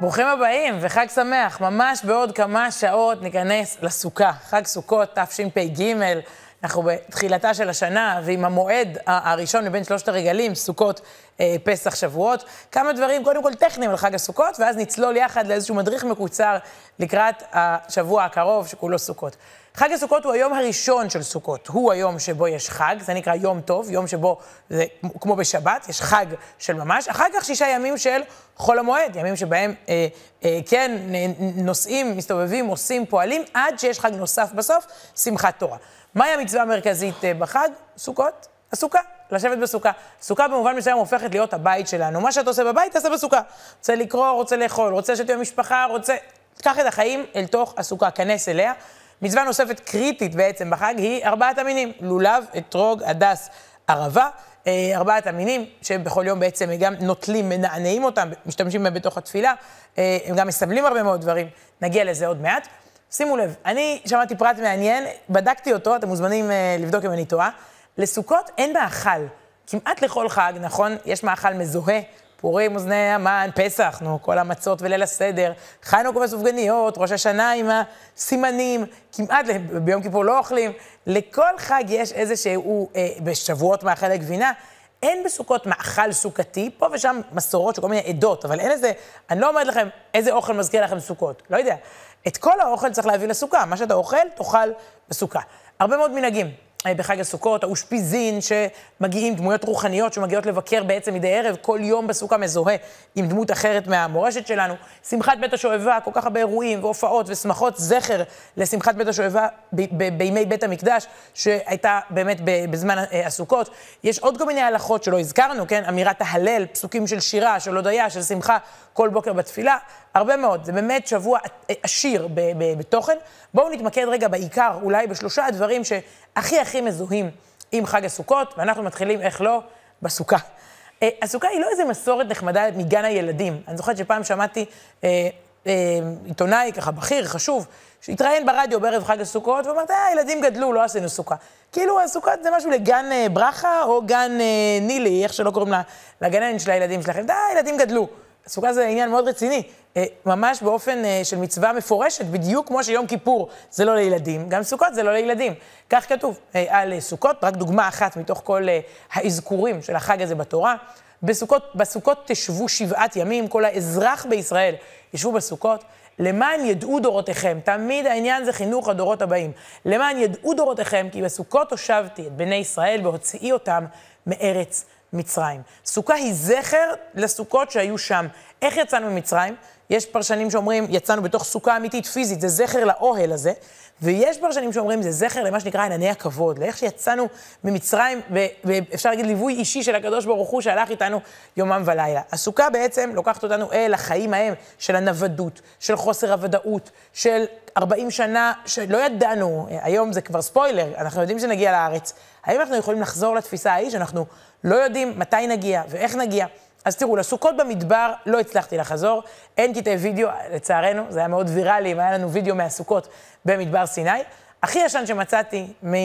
ברוכים הבאים וחג שמח. ממש בעוד כמה שעות ניכנס לסוכה. חג סוכות תשפ"ג, אנחנו בתחילתה של השנה, ועם המועד הראשון מבין שלושת הרגלים, סוכות, אה, פסח, שבועות. כמה דברים, קודם כל טכניים על חג הסוכות, ואז נצלול יחד לאיזשהו מדריך מקוצר לקראת השבוע הקרוב, שכולו סוכות. חג הסוכות הוא היום הראשון של סוכות. הוא היום שבו יש חג, זה נקרא יום טוב, יום שבו, זה כמו בשבת, יש חג של ממש. אחר כך שישה ימים של חול המועד, ימים שבהם, אה, אה, כן, נוסעים, מסתובבים, עושים, פועלים, עד שיש חג נוסף בסוף, שמחת תורה. מהי המצווה המרכזית אה, בחג? סוכות, הסוכה. לשבת בסוכה. סוכה במובן מסוים הופכת להיות הבית שלנו. מה שאתה עושה בבית, תעשה בסוכה. רוצה לקרוא, רוצה לאכול, רוצה לשבת עם המשפחה, רוצה... קח את החיים אל תוך הסוכה, כנס אליה. מצווה נוספת קריטית בעצם בחג היא ארבעת המינים, לולב, אתרוג, הדס, ערבה. אה, ארבעת המינים, שבכל יום בעצם גם נוטלים, מנענעים אותם, משתמשים בהם בתוך התפילה, אה, הם גם מסמלים הרבה מאוד דברים, נגיע לזה עוד מעט. שימו לב, אני שמעתי פרט מעניין, בדקתי אותו, אתם מוזמנים אה, לבדוק אם אני טועה. לסוכות אין מאכל. כמעט לכל חג, נכון? יש מאכל מזוהה, פורים, אוזני המן, פסח, נו, כל המצות וליל הסדר, חנוכה וסופגניות, ראש השנה עם הסימנים, כמעט, ביום כיפור לא אוכלים. לכל חג יש איזשהו, אה, בשבועות מאכלי גבינה. אין בסוכות מאכל סוכתי, פה ושם מסורות של כל מיני עדות, אבל אין איזה, אני לא אומרת לכם איזה אוכל מזכיר לכם סוכות, לא יודע. את כל האוכל צריך להביא לסוכה, מה שאתה אוכל, תאכל בסוכה. הרבה מאוד מנהגים. אה, בחג הסוכות, האושפיזין שמגיעים, דמויות רוחניות שמגיעות לבקר בעצם מדי ערב, כל יום בסוכה מזוהה עם דמות אחרת מהמורשת שלנו. שמחת בית השואבה, כל כך הרבה אירועים והופעות ושמחות זכר לשמחת בית השואבה בימי בית המקדש, שהייתה באמת בזמן אה, הסוכות. יש עוד כל מיני הלכות שלא הזכרנו, כן? אמירת ההלל, פסוקים של שירה, של הודיה, של שמחה, כל בוקר בתפילה. הרבה מאוד, זה באמת שבוע עשיר בתוכן. בואו נתמקד רגע בעיקר, אולי בשלושה הדברים שהכי הכי מזוהים עם חג הסוכות, ואנחנו מתחילים, איך לא, בסוכה. אה, הסוכה היא לא איזה מסורת נחמדה מגן הילדים. אני זוכרת שפעם שמעתי אה, אה, עיתונאי, ככה בכיר, חשוב, שהתראיין ברדיו בערב חג הסוכות, ואמרת, אה, הילדים גדלו, לא עשינו סוכה. כאילו, הסוכות זה משהו לגן אה, ברכה או גן אה, נילי, איך שלא קוראים לגננת של הילדים שלכם. די, הילדים גדלו. סוכה זה עניין מאוד רציני, אה, ממש באופן אה, של מצווה מפורשת, בדיוק כמו שיום כיפור זה לא לילדים, גם סוכות זה לא לילדים. כך כתוב אה, על סוכות, רק דוגמה אחת מתוך כל האזכורים של החג הזה בתורה. בסוכות, בסוכות תשבו שבעת ימים, כל האזרח בישראל ישבו בסוכות. למען ידעו דורותיכם, תמיד העניין זה חינוך הדורות הבאים. למען ידעו דורותיכם, כי בסוכות הושבתי את בני ישראל והוציאי אותם מארץ מצרים. סוכה היא זכר לסוכות שהיו שם. איך יצאנו ממצרים? יש פרשנים שאומרים, יצאנו בתוך סוכה אמיתית פיזית, זה זכר לאוהל הזה, ויש פרשנים שאומרים, זה זכר למה שנקרא ענני הכבוד, לאיך שיצאנו ממצרים, ואפשר להגיד ליווי אישי של הקדוש ברוך הוא שהלך איתנו יומם ולילה. הסוכה בעצם לוקחת אותנו אל החיים ההם של הנוודות, של חוסר הוודאות, של 40 שנה שלא ידענו, היום זה כבר ספוילר, אנחנו יודעים שנגיע לארץ. האם אנחנו יכולים לחזור לתפיסה ההיא שאנחנו לא יודעים מתי נגיע ואיך נגיע? אז תראו, לסוכות במדבר לא הצלחתי לחזור, אין קטעי וידאו, לצערנו, זה היה מאוד ויראלי אם היה לנו וידאו מהסוכות במדבר סיני. הכי ישן שמצאתי אה,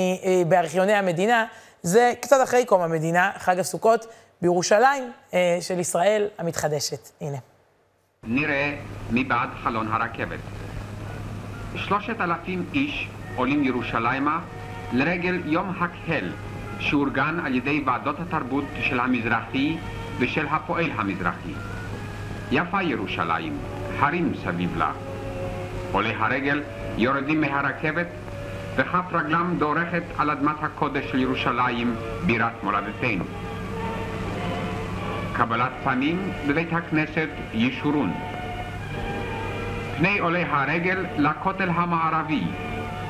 בארכיוני המדינה, זה קצת אחרי קום המדינה, חג הסוכות, בירושלים אה, של ישראל המתחדשת. הנה. נראה מבעד חלון הרכבת. שלושת אלפים איש עולים ירושלימה לרגל יום הקהל, שאורגן על ידי ועדות התרבות של המזרחי ושל הפועל המזרחי. יפה ירושלים, הרים סביב לה. עולי הרגל יורדים מהרכבת וכף רגלם דורכת על אדמת הקודש של ירושלים, בירת מולדתנו. קבלת פנים בבית הכנסת ישורון. פני עולי הרגל לכותל המערבי,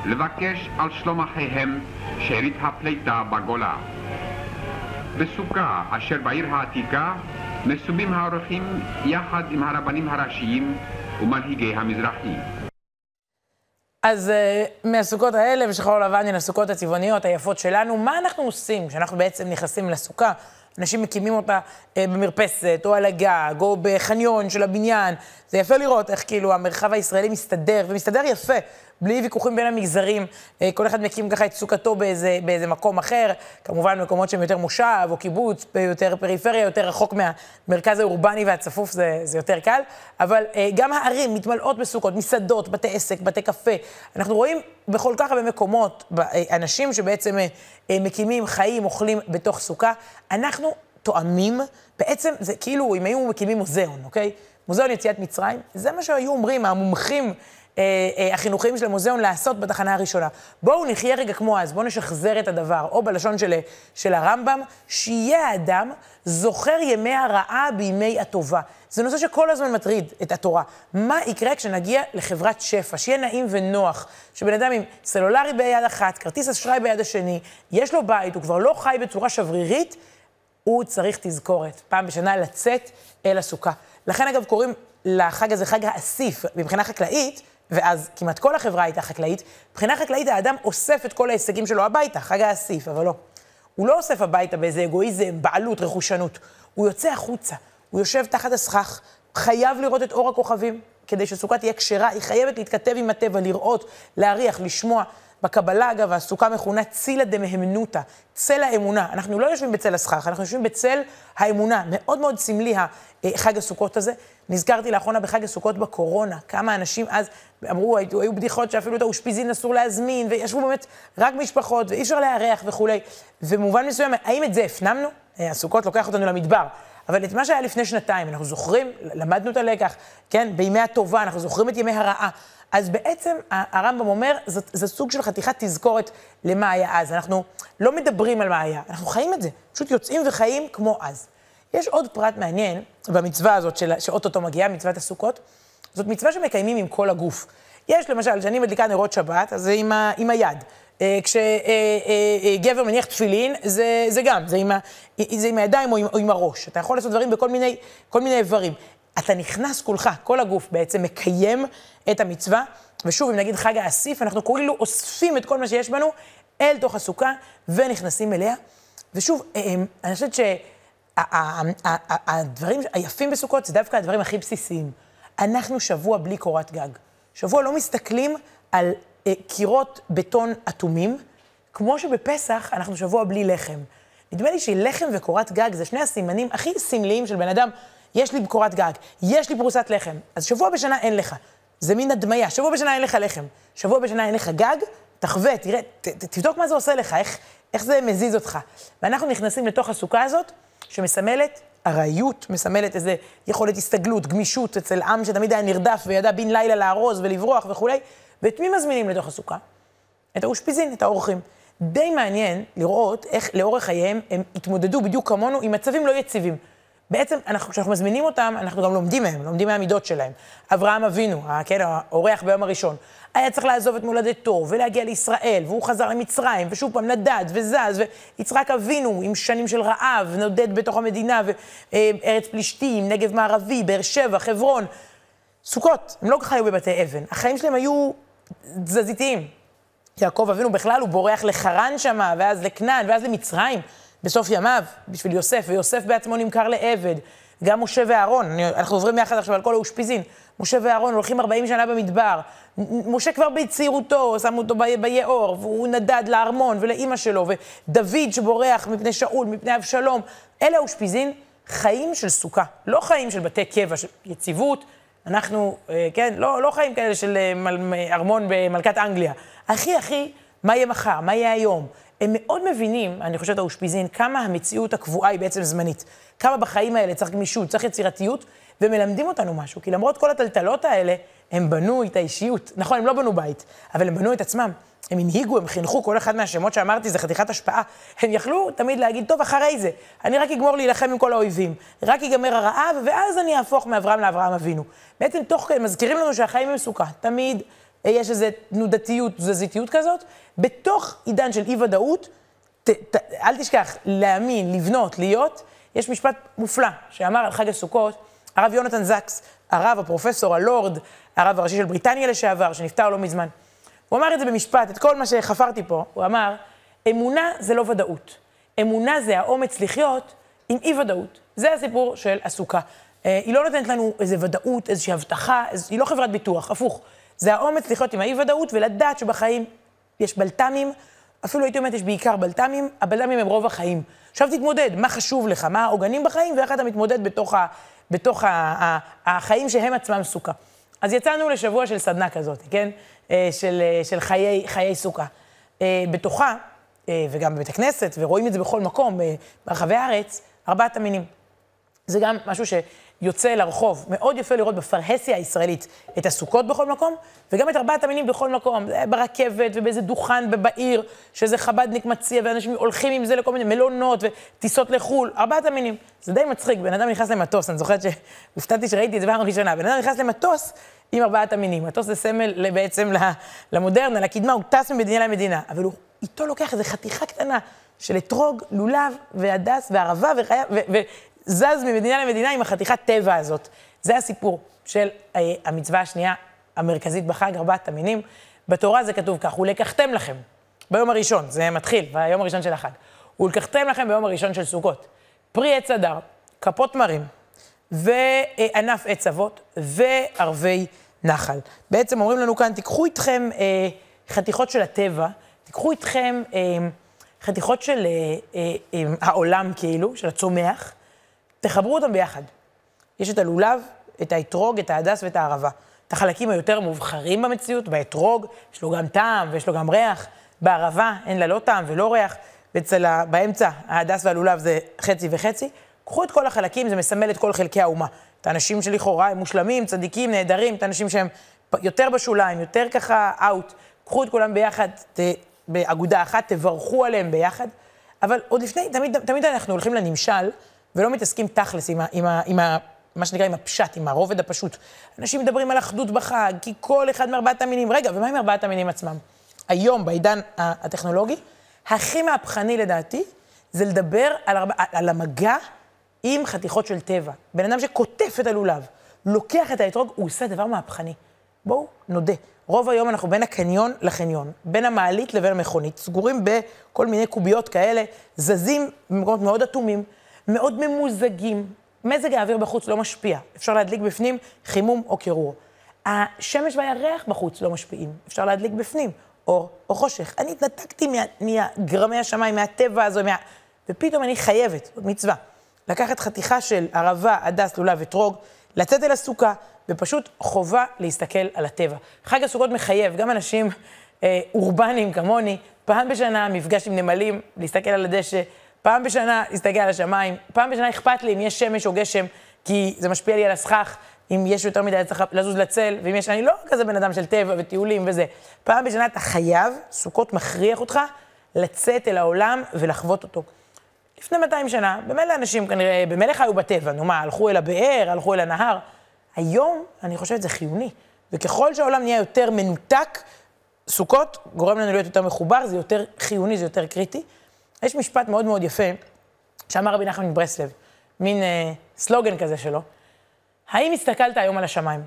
לבקש על שלום אחיהם שארית הפליטה בגולה. בסוכה אשר בעיר העתיקה מסובים האורחים יחד עם הרבנים הראשיים ומנהיגי המזרחי. אז uh, מהסוכות האלה, ושחור לבן, הן הסוכות הצבעוניות היפות שלנו, מה אנחנו עושים כשאנחנו בעצם נכנסים לסוכה? אנשים מקימים אותה uh, במרפסת, או על הגג, או בחניון של הבניין. זה יפה לראות איך כאילו המרחב הישראלי מסתדר, ומסתדר יפה בלי ויכוחים בין המגזרים. אה, כל אחד מקים ככה את סוכתו באיזה, באיזה מקום אחר, כמובן מקומות שהם יותר מושב או קיבוץ, יותר פריפריה, יותר רחוק מהמרכז האורבני והצפוף, זה, זה יותר קל. אבל אה, גם הערים מתמלאות בסוכות, מסעדות, בתי עסק, בתי קפה. אנחנו רואים בכל כך הרבה מקומות, אנשים שבעצם מקימים חיים, אוכלים בתוך סוכה. אנחנו תואמים, בעצם זה כאילו אם היו מקימים מוזיאון, אוקיי? מוזיאון יציאת מצרים, זה מה שהיו אומרים המומחים אה, אה, החינוכיים של המוזיאון לעשות בתחנה הראשונה. בואו נחיה רגע כמו אז, בואו נשחזר את הדבר, או בלשון של, של הרמב"ם, שיהיה האדם זוכר ימי הרעה בימי הטובה. זה נושא שכל הזמן מטריד את התורה. מה יקרה כשנגיע לחברת שפע, שיהיה נעים ונוח, שבן אדם עם סלולרי ביד אחת, כרטיס אשראי ביד השני, יש לו בית, הוא כבר לא חי בצורה שברירית, הוא צריך תזכורת, פעם בשנה לצאת אל הסוכה. לכן אגב קוראים לחג הזה חג האסיף מבחינה חקלאית, ואז כמעט כל החברה הייתה חקלאית. מבחינה חקלאית האדם אוסף את כל ההישגים שלו הביתה, חג האסיף, אבל לא. הוא לא אוסף הביתה באיזה אגואיזם, בעלות, רכושנות. הוא יוצא החוצה, הוא יושב תחת הסכך, חייב לראות את אור הכוכבים, כדי שסוכה תהיה כשרה, היא חייבת להתכתב עם הטבע, לראות, להריח, לשמוע. בקבלה, אגב, הסוכה מכונה צילה דמהמנותא, צל האמונה. אנחנו לא יושבים בצל הסכך, אנחנו יושבים בצל האמונה. מאוד מאוד סמלי חג הסוכות הזה. נזכרתי לאחרונה בחג הסוכות בקורונה, כמה אנשים אז אמרו, היו, היו בדיחות שאפילו את האושפיזין אסור להזמין, וישבו באמת רק משפחות, ואי אפשר לארח וכולי. ובמובן מסוים, האם את זה הפנמנו? אה, הסוכות לוקח אותנו למדבר. אבל את מה שהיה לפני שנתיים, אנחנו זוכרים, למדנו את הלקח, כן? בימי הטובה, אנחנו זוכרים את ימי הרעה. אז בעצם הרמב"ם אומר, זה סוג של חתיכת תזכורת למה היה אז. אנחנו לא מדברים על מה היה, אנחנו חיים את זה. פשוט יוצאים וחיים כמו אז. יש עוד פרט מעניין במצווה הזאת, של, שאו-טו-טו מגיעה, מצוות הסוכות. זאת מצווה שמקיימים עם כל הגוף. יש למשל, כשאני מדליקה נרות שבת, אז זה עם, ה, עם היד. אה, כשגבר אה, אה, מניח תפילין, זה, זה גם, זה עם, ה, זה עם הידיים או עם, או עם הראש. אתה יכול לעשות דברים בכל מיני, מיני איברים. אתה נכנס כולך, כל הגוף בעצם מקיים את המצווה. ושוב, אם נגיד חג האסיף, אנחנו כאילו אוספים את כל מה שיש בנו אל תוך הסוכה ונכנסים אליה. ושוב, אני חושבת שהדברים היפים בסוכות זה דווקא הדברים הכי בסיסיים. אנחנו שבוע בלי קורת גג. שבוע לא מסתכלים על אה, קירות בטון אטומים, כמו שבפסח אנחנו שבוע בלי לחם. נדמה לי שלחם וקורת גג זה שני הסימנים הכי סמליים של בן אדם. יש לי קורת גג, יש לי פרוסת לחם. אז שבוע בשנה אין לך. זה מין הדמיה. שבוע בשנה אין לך לחם. שבוע בשנה אין לך גג, תחווה, תראה, ת, ת, תבדוק מה זה עושה לך, איך, איך זה מזיז אותך. ואנחנו נכנסים לתוך הסוכה הזאת, שמסמלת ארעיות, מסמלת איזה יכולת הסתגלות, גמישות אצל עם שתמיד היה נרדף וידע בן לילה לארוז ולברוח וכולי. ואת מי מזמינים לתוך הסוכה? את האושפיזין, את האורחים. די מעניין לראות איך לאורך חייהם הם התמודדו בדיוק כמונו עם מצבים לא יציבים. בעצם, אנחנו, כשאנחנו מזמינים אותם, אנחנו גם לומדים מהם, לומדים מהמידות שלהם. אברהם אבינו, כן, האורח ביום הראשון, היה צריך לעזוב את מולדתו ולהגיע לישראל, והוא חזר למצרים, ושוב פעם נדד וזז, ויצחק אבינו עם שנים של רעב, נודד בתוך המדינה, וארץ פלישתים, נגב מערבי, באר שבע, חברון. סוכות, הם לא חיו בבתי אבן, החיים שלהם היו תזזיתיים. יעקב אבינו בכלל, הוא בורח לחרן שמה, ואז לכנען, ואז למצרים, בסוף ימיו, בשביל יוסף, ויוסף בעצמו נמכר לעבד. גם משה ואהרון, אנחנו עוברים יחד עכשיו על כל האושפיזין. משה ואהרון הולכים 40 שנה במדבר. משה כבר בצעירותו, שמו אותו ביאור, והוא נדד לארמון ולאימא שלו, ודוד שבורח מפני שאול, מפני אבשלום. אלה האושפיזין, חיים של סוכה, לא חיים של בתי קבע, של יציבות. אנחנו, אה, כן, לא, לא חיים כאלה של אה, ארמון במלכת אנגליה. הכי הכי, מה יהיה מחר, מה יהיה היום. הם מאוד מבינים, אני חושבת, האושפיזין, כמה המציאות הקבועה היא בעצם זמנית. כמה בחיים האלה צריך גמישות, צריך יצירתיות, ומלמדים אותנו משהו. כי למרות כל הטלטלות האלה, הם בנו את האישיות. נכון, הם לא בנו בית, אבל הם בנו את עצמם. הם הנהיגו, הם חינכו, כל אחד מהשמות שאמרתי זה חתיכת השפעה. הם יכלו תמיד להגיד, טוב, אחרי זה, אני רק אגמור להילחם עם כל האויבים, רק ייגמר הרעב, ואז אני אהפוך מאברהם לאברהם אבינו. בעצם תוך כדי, מזכירים לנו שהחיים הם סוכה. תמיד יש איזו תנודתיות, תזזיתיות כזאת. בתוך עידן של אי-ודאות, אל תשכח, להאמין, לבנות, להיות, יש משפט מופלא שאמר על חג הסוכות, הרב יונתן זקס, הרב, הפרופסור, הלורד, הרב הראשי של בריטניה לשעבר, שנפטר לא מזמן. הוא אמר את זה במשפט, את כל מה שחפרתי פה, הוא אמר, אמונה זה לא ודאות. אמונה זה האומץ לחיות עם אי-ודאות. זה הסיפור של הסוכה. אה, היא לא נותנת לנו איזו ודאות, איזושהי הבטחה, איז... היא לא חברת ביטוח, הפוך. זה האומץ לחיות עם האי-ודאות ולדעת שבחיים יש בלת"מים, אפילו הייתי אומרת, יש בעיקר בלת"מים, הבלת"מים הם רוב החיים. עכשיו תתמודד, מה חשוב לך, מה העוגנים בחיים, ואיך אתה מתמודד בתוך, ה, בתוך ה, ה, החיים שהם עצמם סוכה. אז יצאנו לשבוע של סדנה כזאת, כן? אה, של, אה, של חיי, חיי סוכה. אה, בתוכה, וגם בבית הכנסת, ורואים את זה בכל מקום, ברחבי הארץ, ארבעת המינים. זה גם משהו שיוצא לרחוב. מאוד יפה לראות בפרהסיה הישראלית את הסוכות בכל מקום, וגם את ארבעת המינים בכל מקום. ברכבת ובאיזה דוכן בעיר, שאיזה חב"דניק מציע, ואנשים הולכים עם זה לכל מיני מלונות וטיסות לחו"ל. ארבעת המינים. זה די מצחיק, בן אדם נכנס למטוס, אני זוכרת שהופתעתי שראיתי את זה פעם ראשונה. בן אדם נכנס למטוס עם ארבעת המינים. מטוס זה סמל בעצם למודרנה, לקדמה, הוא טס ממדינה למדינה. אבל הוא איתו לוקח איזו חתיכה קטנה של אתרוג, לולב והדס וערבה וחיה, וזז ממדינה למדינה עם החתיכת טבע הזאת. זה הסיפור של אה, המצווה השנייה המרכזית בחג, ארבעת המינים. בתורה זה כתוב כך, ולקחתם לכם ביום הראשון, זה מתחיל, ביום הראשון של החג. ולקחתם לכם ביום הראשון של סוכות. פרי עץ אדר, כפות מרים, וענף עץ אבות, וערבי נחל. בעצם אומרים לנו כאן, תיקחו איתכם אה, חתיכות של הטבע, תיקחו איתכם אה, חתיכות של אה, אה, אה, העולם כאילו, של הצומח, תחברו אותם ביחד. יש את הלולב, את האתרוג, את ההדס ואת הערבה. את החלקים היותר מובחרים במציאות, באתרוג, יש לו גם טעם ויש לו גם ריח. בערבה אין לה לא טעם ולא ריח, ואצל, באמצע, ההדס והלולב זה חצי וחצי. קחו את כל החלקים, זה מסמל את כל חלקי האומה. את האנשים שלכאורה הם מושלמים, צדיקים, נהדרים, את האנשים שהם יותר בשוליים, יותר ככה אאוט. קחו את כולם ביחד, ת, באגודה אחת, תברכו עליהם ביחד. אבל עוד לפני, תמיד, תמיד אנחנו הולכים לנמשל, ולא מתעסקים תכלס עם, ה, עם, ה, עם ה, מה שנקרא עם הפשט, עם הרובד הפשוט. אנשים מדברים על אחדות בחג, כי כל אחד מארבעת המינים, רגע, ומה עם ארבעת המינים עצמם? היום, בעידן הטכנולוגי, הכי מהפכני לדעתי, זה לדבר על, ארבע, על המגע עם חתיכות של טבע. בן אדם שקוטף את הלולב, לוקח את האתרוג, הוא עושה דבר מהפכני. בואו נודה. רוב היום אנחנו בין הקניון לחניון, בין המעלית לבין המכונית, סגורים בכל מיני קוביות כאלה, זזים במקומות מאוד אטומים, מאוד ממוזגים. מזג האוויר בחוץ לא משפיע, אפשר להדליק בפנים חימום או קירור. השמש והירח בחוץ לא משפיעים, אפשר להדליק בפנים, אור או חושך. אני התנתקתי מגרמי השמיים, מהטבע הזה, מה... ופתאום אני חייבת, זאת מצווה. לקחת חתיכה של ערבה, הדס, לולב אתרוג, לצאת אל הסוכה, ופשוט חובה להסתכל על הטבע. חג הסוכות מחייב גם אנשים אה, אורבניים כמוני, פעם בשנה מפגש עם נמלים, להסתכל על הדשא, פעם בשנה להסתכל על השמיים, פעם בשנה אכפת לי אם יש שמש או גשם, כי זה משפיע לי על הסכך, אם יש יותר מדי צריך לזוז לצל, ואם יש, אני לא כזה בן אדם של טבע וטיולים וזה. פעם בשנה אתה חייב, סוכות מכריח אותך, לצאת אל העולם ולחוות אותו. לפני 200 שנה, במילא אנשים כנראה, במילא חיו בטבע, נו מה, הלכו אל הבאר, הלכו אל הנהר. היום, אני חושבת, זה חיוני. וככל שהעולם נהיה יותר מנותק, סוכות גורם לנו להיות יותר מחובר, זה יותר חיוני, זה יותר קריטי. יש משפט מאוד מאוד יפה, שאמר רבי נחמן מברסלב, מין אה, סלוגן כזה שלו. האם הסתכלת היום על השמיים?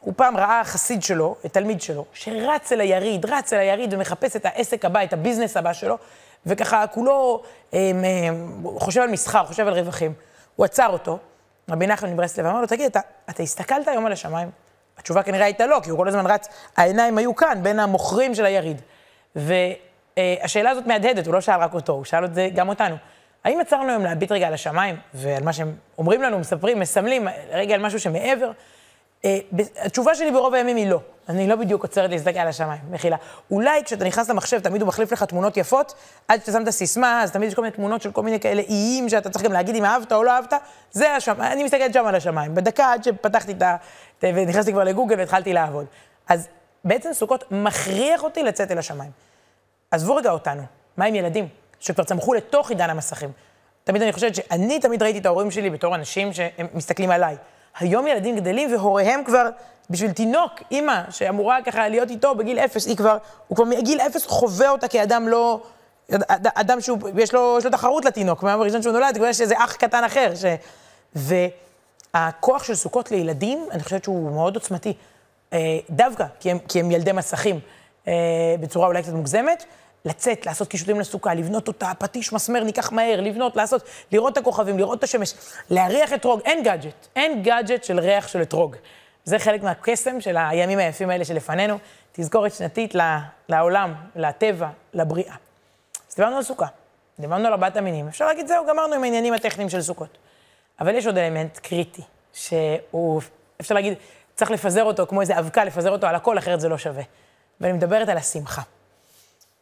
הוא פעם ראה חסיד שלו, תלמיד שלו, שרץ אל היריד, רץ אל היריד ומחפש את העסק הבא, את הביזנס הבא שלו, וככה כולו אה, אה, חושב על מסחר, חושב על רווחים. הוא עצר אותו, רבי נחמן מברסלב, אמר לו, תגיד, אתה, אתה הסתכלת היום על השמיים? התשובה כנראה הייתה לא, כי הוא כל הזמן רץ, העיניים היו כאן, בין המוכרים של היריד. והשאלה הזאת מהדהדת, הוא לא שאל רק אותו, הוא שאל את זה גם אותנו. האם עצרנו היום להביט רגע על השמיים, ועל מה שהם אומרים לנו, מספרים, מסמלים, רגע על משהו שמעבר? אה, התשובה שלי ברוב הימים היא לא. אני לא בדיוק עוצרת להסתכל על השמיים, מחילה. אולי כשאתה נכנס למחשב, תמיד הוא מחליף לך תמונות יפות, עד שאתה שם את הסיסמה, אז תמיד יש כל מיני תמונות של כל מיני כאלה איים, שאתה צריך גם להגיד אם אהבת או לא אהבת, זה השמיים, אני מסתכלת שם על השמיים. בדקה עד שפתחתי את ה... ונכנסתי כבר לגוגל והתחלתי לעבוד. אז בעצם סוכות מכריח אותי לצאת אל השמיים. עזבו רגע אותנו, מה עם ילדים שכבר צמחו לתוך עידן המסכים? תמיד אני חושבת שאני תמיד ראיתי את ההורים שלי בתור אנשים שהם מסתכלים עליי. היום ילדים גדלים והוריהם כבר, בשביל תינוק, אימא, שאמורה ככה להיות איתו בגיל אפס, היא כבר, הוא כבר מגיל אפס חווה אותה כאדם לא... אדם שהוא, יש לו, יש לו תחרות לתינוק, מהיום הראשון שהוא נולד, כבר יש איזה אח קטן אחר. ש... והכוח של סוכות לילדים, אני חושבת שהוא מאוד עוצמתי. אה, דווקא, כי הם, כי הם ילדי מסכים, אה, בצורה אולי קצת מוגזמת, לצאת, לעשות קישוטים לסוכה, לבנות אותה, פטיש מסמר, ניקח מהר, לבנות, לעשות, לראות את הכוכבים, לראות את השמש, להריח אתרוג, אין גאדג'ט, אין גאדג'ט של ריח של אתרוג. זה חלק מהקסם של הימים היפים האלה שלפנינו, תזכורת שנתית לעולם, לטבע, לבריאה. אז דיברנו על סוכה, דיברנו על ארבעת המינים, אפשר להגיד זהו, גמרנו עם העניינים הטכניים של סוכות. אבל יש עוד אלמנט קריטי, שהוא, אפשר להגיד, צריך לפזר אותו כמו איזה אבקה, לפזר אותו על הכל, אחרת זה לא שווה. ואני מדברת על השמחה.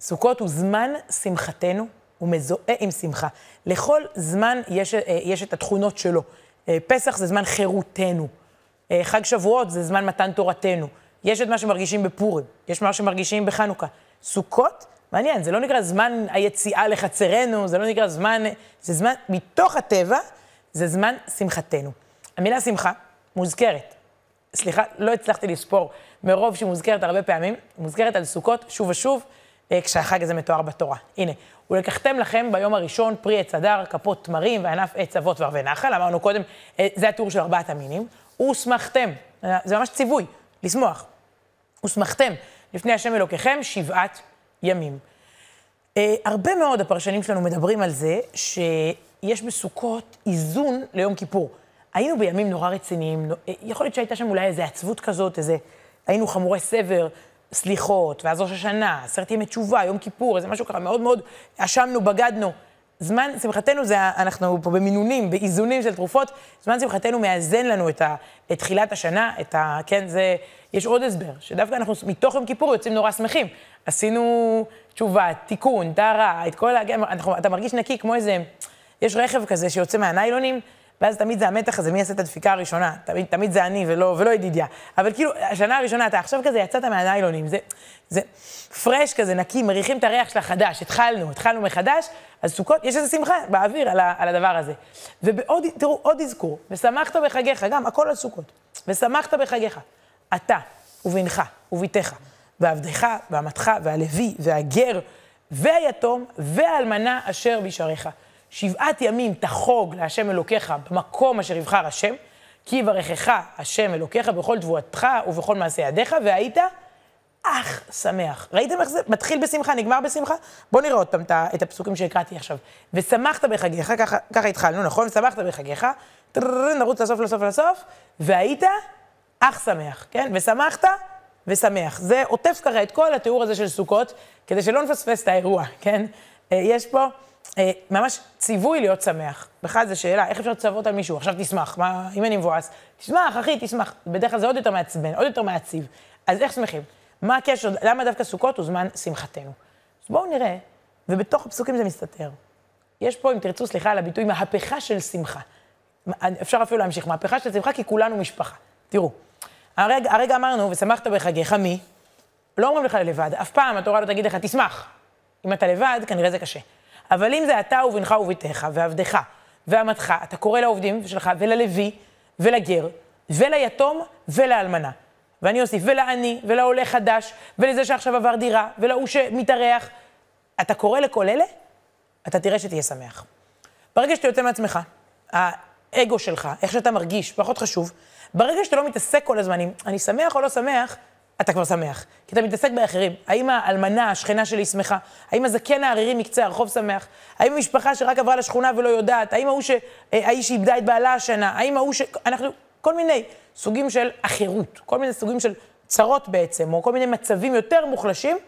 סוכות הוא זמן שמחתנו, הוא מזוהה עם שמחה. לכל זמן יש, אה, יש את התכונות שלו. אה, פסח זה זמן חירותנו. אה, חג שבועות זה זמן מתן תורתנו. יש את מה שמרגישים בפורים, יש מה שמרגישים בחנוכה. סוכות, מעניין, זה לא נקרא זמן היציאה לחצרנו, זה לא נקרא זמן, זה זמן, מתוך הטבע, זה זמן שמחתנו. המילה שמחה מוזכרת, סליחה, לא הצלחתי לספור מרוב שהיא מוזכרת הרבה פעמים, מוזכרת על סוכות שוב ושוב, כשהחג הזה מתואר בתורה. הנה, ולקחתם לכם ביום הראשון פרי עץ אדר, כפות תמרים וענף עץ אבות וערבי נחל, אמרנו קודם, אה, זה התיאור של ארבעת המינים. ושמחתם, אה, זה ממש ציווי, לשמוח. ושמחתם לפני השם אלוקיכם שבעת ימים. אה, הרבה מאוד הפרשנים שלנו מדברים על זה שיש בסוכות איזון ליום כיפור. היינו בימים נורא רציניים, אה, יכול להיות שהייתה שם אולי איזו עצבות כזאת, איזה, היינו חמורי סבר, סליחות, ואז ראש השנה, עשרת ימי תשובה, יום כיפור, איזה משהו ככה מאוד מאוד, אשמנו, בגדנו. זמן שמחתנו זה, אנחנו פה במינונים, באיזונים של תרופות, זמן שמחתנו מאזן לנו את, ה, את תחילת השנה, את ה... כן, זה... יש עוד הסבר, שדווקא אנחנו מתוך יום כיפור יוצאים נורא שמחים. עשינו תשובה, תיקון, טהרה, את כל ה... אתה מרגיש נקי כמו איזה... יש רכב כזה שיוצא מהניילונים, ואז תמיד זה המתח הזה, מי יעשה את הדפיקה הראשונה? תמיד, תמיד זה אני ולא, ולא ידידיה. אבל כאילו, השנה הראשונה, אתה עכשיו כזה יצאת מהניילונים, זה, זה פרש כזה, נקי, מריחים את הריח של החדש, התחלנו, התחלנו מחדש, אז סוכות, יש איזו שמחה באוויר על, ה, על הדבר הזה. ובעוד, תראו, עוד אזכור, ושמחת בחגיך, גם, הכל על סוכות. ושמחת בחגיך, אתה ובנך ובתך, ועבדך ואמתך והלוי והגר והיתום והאלמנה אשר בשעריך. שבעת ימים תחוג להשם אלוקיך במקום אשר יבחר השם, כי יברכך השם אלוקיך בכל תבואתך ובכל מעשה ידיך, והיית אך שמח. ראיתם איך זה מתחיל בשמחה, נגמר בשמחה? בואו נראה עוד פעם את הפסוקים שהקראתי עכשיו. ושמחת בחגיך, ככה, ככה התחלנו, נכון? ושמחת בחגיך, נרוץ לסוף, לסוף, לסוף, והיית אך שמח, כן? ושמחת ושמח. זה עוטף ככה את כל התיאור הזה של סוכות, כדי שלא נפספס את האירוע, כן? אה, יש פה... אה, ממש ציווי להיות שמח. בכלל זו שאלה, איך אפשר לצוות על מישהו? עכשיו תשמח, מה, אם אני מבואס, תשמח, אחי, תשמח. בדרך כלל זה עוד יותר מעצבן, עוד יותר מעציב. אז איך שמחים? מה הקשר, למה דווקא סוכות הוא זמן שמחתנו? אז בואו נראה, ובתוך הפסוקים זה מסתתר. יש פה, אם תרצו, סליחה על הביטוי, מהפכה של שמחה. אפשר אפילו להמשיך, מהפכה של שמחה, כי כולנו משפחה. תראו, הרגע, הרגע אמרנו, ושמחת בחגיך, מי? לא אומרים לך לבד, אף פעם התורה לא תגיד לך, תשמח. אם אתה לבד, כנראה זה קשה. אבל אם זה אתה ובנך וביתך ועבדך ואמתך, אתה קורא לעובדים שלך וללוי ולגר וליתום ולאלמנה. ואני אוסיף, ולעני, ולעולה חדש, ולזה שעכשיו עבר דירה, ולהוא שמתארח. אתה קורא לכל אלה, אתה תראה שתהיה שמח. ברגע שאתה יוצא מעצמך, האגו שלך, איך שאתה מרגיש, פחות חשוב, ברגע שאתה לא מתעסק כל הזמן אם אני שמח או לא שמח, אתה כבר שמח. כי אתה מתעסק באחרים. האם האלמנה, השכנה שלי, שמחה? האם הזקן הערירי מקצה הרחוב שמח? האם המשפחה שרק עברה לשכונה ולא יודעת? האם ההוא ש... אה, האיש שאיבדה את בעלה השנה? האם ההוא ש... אנחנו... כל מיני סוגים של אחרות, כל מיני סוגים של צרות בעצם, או כל מיני מצבים יותר מוחלשים,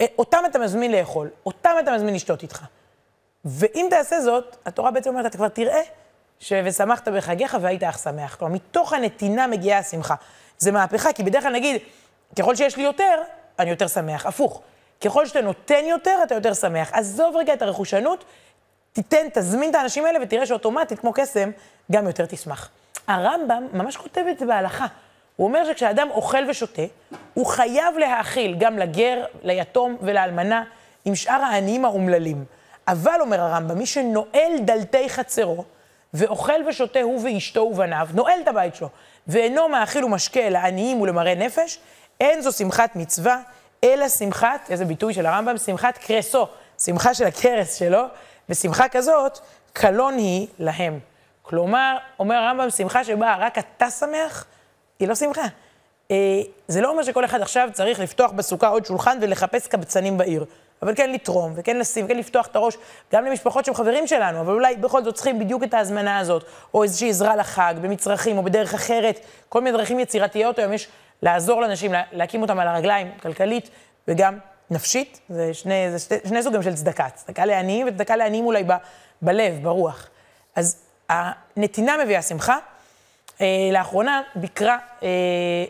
אה, אותם אתה מזמין לאכול, אותם אתה מזמין לשתות איתך. ואם תעשה זאת, התורה בעצם אומרת, אתה כבר תראה ש... ושמחת בחגיך והיית אך שמח. כלומר, מתוך הנתינה מגיעה השמחה. זה מהפכה, כי בדרך כלל נגיד, ככל שיש לי יותר, אני יותר שמח. הפוך, ככל שאתה נותן יותר, אתה יותר שמח. עזוב רגע את הרכושנות, תיתן, תזמין את האנשים האלה ותראה שאוטומטית, כמו קסם, גם יותר תשמח. הרמב"ם ממש כותב את זה בהלכה. הוא אומר שכשאדם אוכל ושותה, הוא חייב להאכיל גם לגר, ליתום ולאלמנה, עם שאר העניים האומללים. אבל, אומר הרמב"ם, מי שנועל דלתי חצרו, ואוכל ושותה הוא ואשתו ובניו, נועל את הבית שלו, ואינו מאכיל ומשקה לעניים ולמראה נפש, אין זו שמחת מצווה, אלא שמחת, איזה ביטוי של הרמב"ם, שמחת קרסו, שמחה של הכרס שלו, ושמחה כזאת, קלון היא להם. כלומר, אומר הרמב"ם, שמחה שבה רק אתה שמח, היא לא שמחה. אה, זה לא אומר שכל אחד עכשיו צריך לפתוח בסוכה עוד שולחן ולחפש קבצנים בעיר. אבל כן לתרום, וכן לשים, וכן לפתוח את הראש, גם למשפחות שהם חברים שלנו, אבל אולי בכל זאת צריכים בדיוק את ההזמנה הזאת, או איזושהי עזרה לחג, במצרכים, או בדרך אחרת, כל מיני דרכים יצירתיות היום יש לעזור לאנשים, להקים אותם על הרגליים, כלכלית וגם נפשית. זה שני, זה שני, שני סוגים של צדקה, צדקה לעניים וצדקה לעניים אולי ב, בלב, ברוח. אז הנתינה מביאה שמחה. אה, לאחרונה ביקרה אה,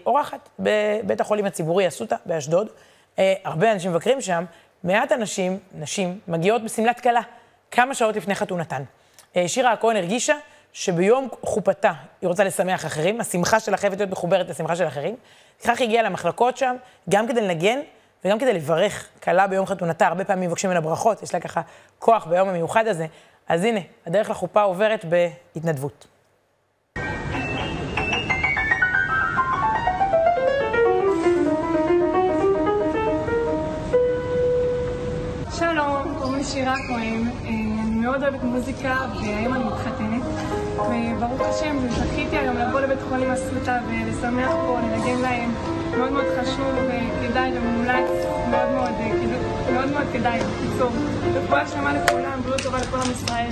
אורחת בבית החולים הציבורי אסותא באשדוד. אה, הרבה אנשים מבקרים שם, מעט אנשים, נשים, מגיעות בשמלת כלה, כמה שעות לפני חתונתן. אה, שירה הכהן הרגישה שביום חופתה היא רוצה לשמח אחרים, השמחה שלה חייבת להיות מחוברת לשמחה של אחרים. כך היא הגיעה למחלקות שם, גם כדי לנגן וגם כדי לברך כלה ביום חתונתה. הרבה פעמים מבקשים ממנה ברכות, יש לה ככה כוח ביום המיוחד הזה. אז הנה, הדרך לחופה עוברת בהתנדבות. שירה כהן, אה, אני מאוד אוהבת מוזיקה והיום אני מתחתנת. וברוך השם זכיתי היום לבוא לבית חולים אסותא ולשמח פה, לנגן להם. מאוד מאוד חשוב וכדאי ומומלץ, מאוד מאוד, אה, מאוד מאוד כדאי, בקיצור. רפואה שלמה לכולם, בריאות טובה לכל עם ישראל,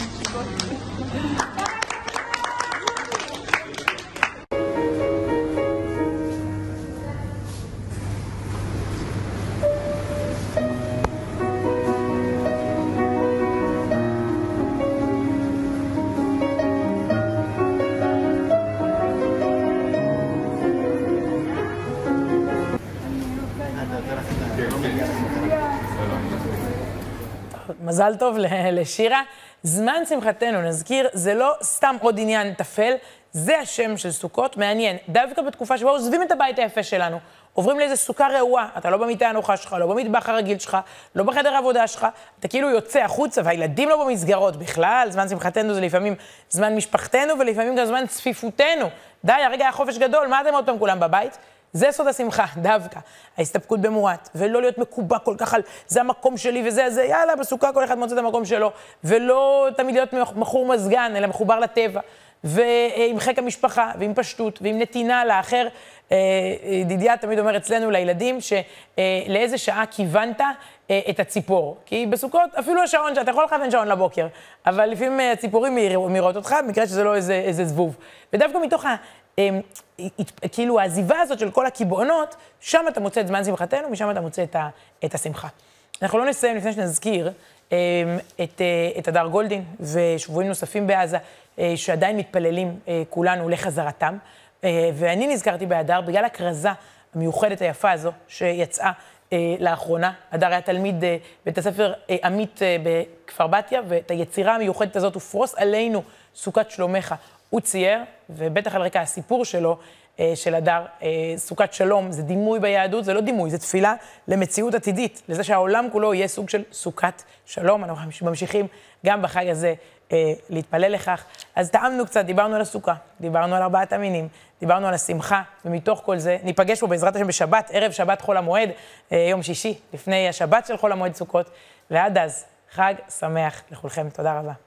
מזל טוב לשירה. זמן שמחתנו, נזכיר, זה לא סתם עוד עניין טפל, זה השם של סוכות, מעניין. דווקא בתקופה שבה עוזבים את הבית היפה שלנו, עוברים לאיזה סוכה רעועה, אתה לא במיטה הנוחה שלך, לא במטבח הרגיל שלך, לא בחדר העבודה שלך, אתה כאילו יוצא החוצה והילדים לא במסגרות בכלל, זמן שמחתנו זה לפעמים זמן משפחתנו ולפעמים גם זמן צפיפותנו. די, הרגע היה חופש גדול, מה אתם עוד פעם כולם בבית? זה סוד השמחה, דווקא. ההסתפקות במועט, ולא להיות מקובע כל כך על זה המקום שלי וזה, זה, יאללה, בסוכה כל אחד מוצא את המקום שלו, ולא תמיד להיות מכור מזגן, אלא מחובר לטבע, ועם חיק המשפחה, ועם פשטות, ועם נתינה לאחר. אה, ידידיה תמיד אומר אצלנו לילדים, שלאיזה שעה כיוונת אה, את הציפור. כי בסוכות, אפילו השעון, שאתה יכול לכוון שעון לבוקר, אבל לפעמים אה, הציפורים מעירות אותך, במקרה שזה לא איזה, איזה זבוב. ודווקא מתוך כאילו העזיבה הזאת של כל הקיבעונות, שם אתה מוצא את זמן שמחתנו, משם אתה מוצא את, ה, את השמחה. אנחנו לא נסיים לפני שנזכיר אמ, את, אה, את הדר גולדין ושבויים נוספים בעזה, אה, שעדיין מתפללים אה, כולנו לחזרתם. ואני נזכרתי בהדר בגלל הכרזה המיוחדת היפה הזו שיצאה לאחרונה. הדר היה תלמיד בית הספר עמית בכפר בתיה, ואת היצירה המיוחדת הזאת, ופרוס עלינו סוכת שלומך. הוא צייר, ובטח על רקע הסיפור שלו, אה, של הדר, אה, סוכת שלום, זה דימוי ביהדות, זה לא דימוי, זה תפילה למציאות עתידית, לזה שהעולם כולו יהיה סוג של סוכת שלום. אנחנו ממשיכים גם בחג הזה אה, להתפלל לכך. אז טעמנו קצת, דיברנו על הסוכה, דיברנו על ארבעת המינים, דיברנו על השמחה, ומתוך כל זה ניפגש פה בעזרת השם בשבת, ערב שבת חול המועד, יום שישי, לפני השבת של חול המועד סוכות, ועד אז, חג שמח לכולכם. תודה רבה.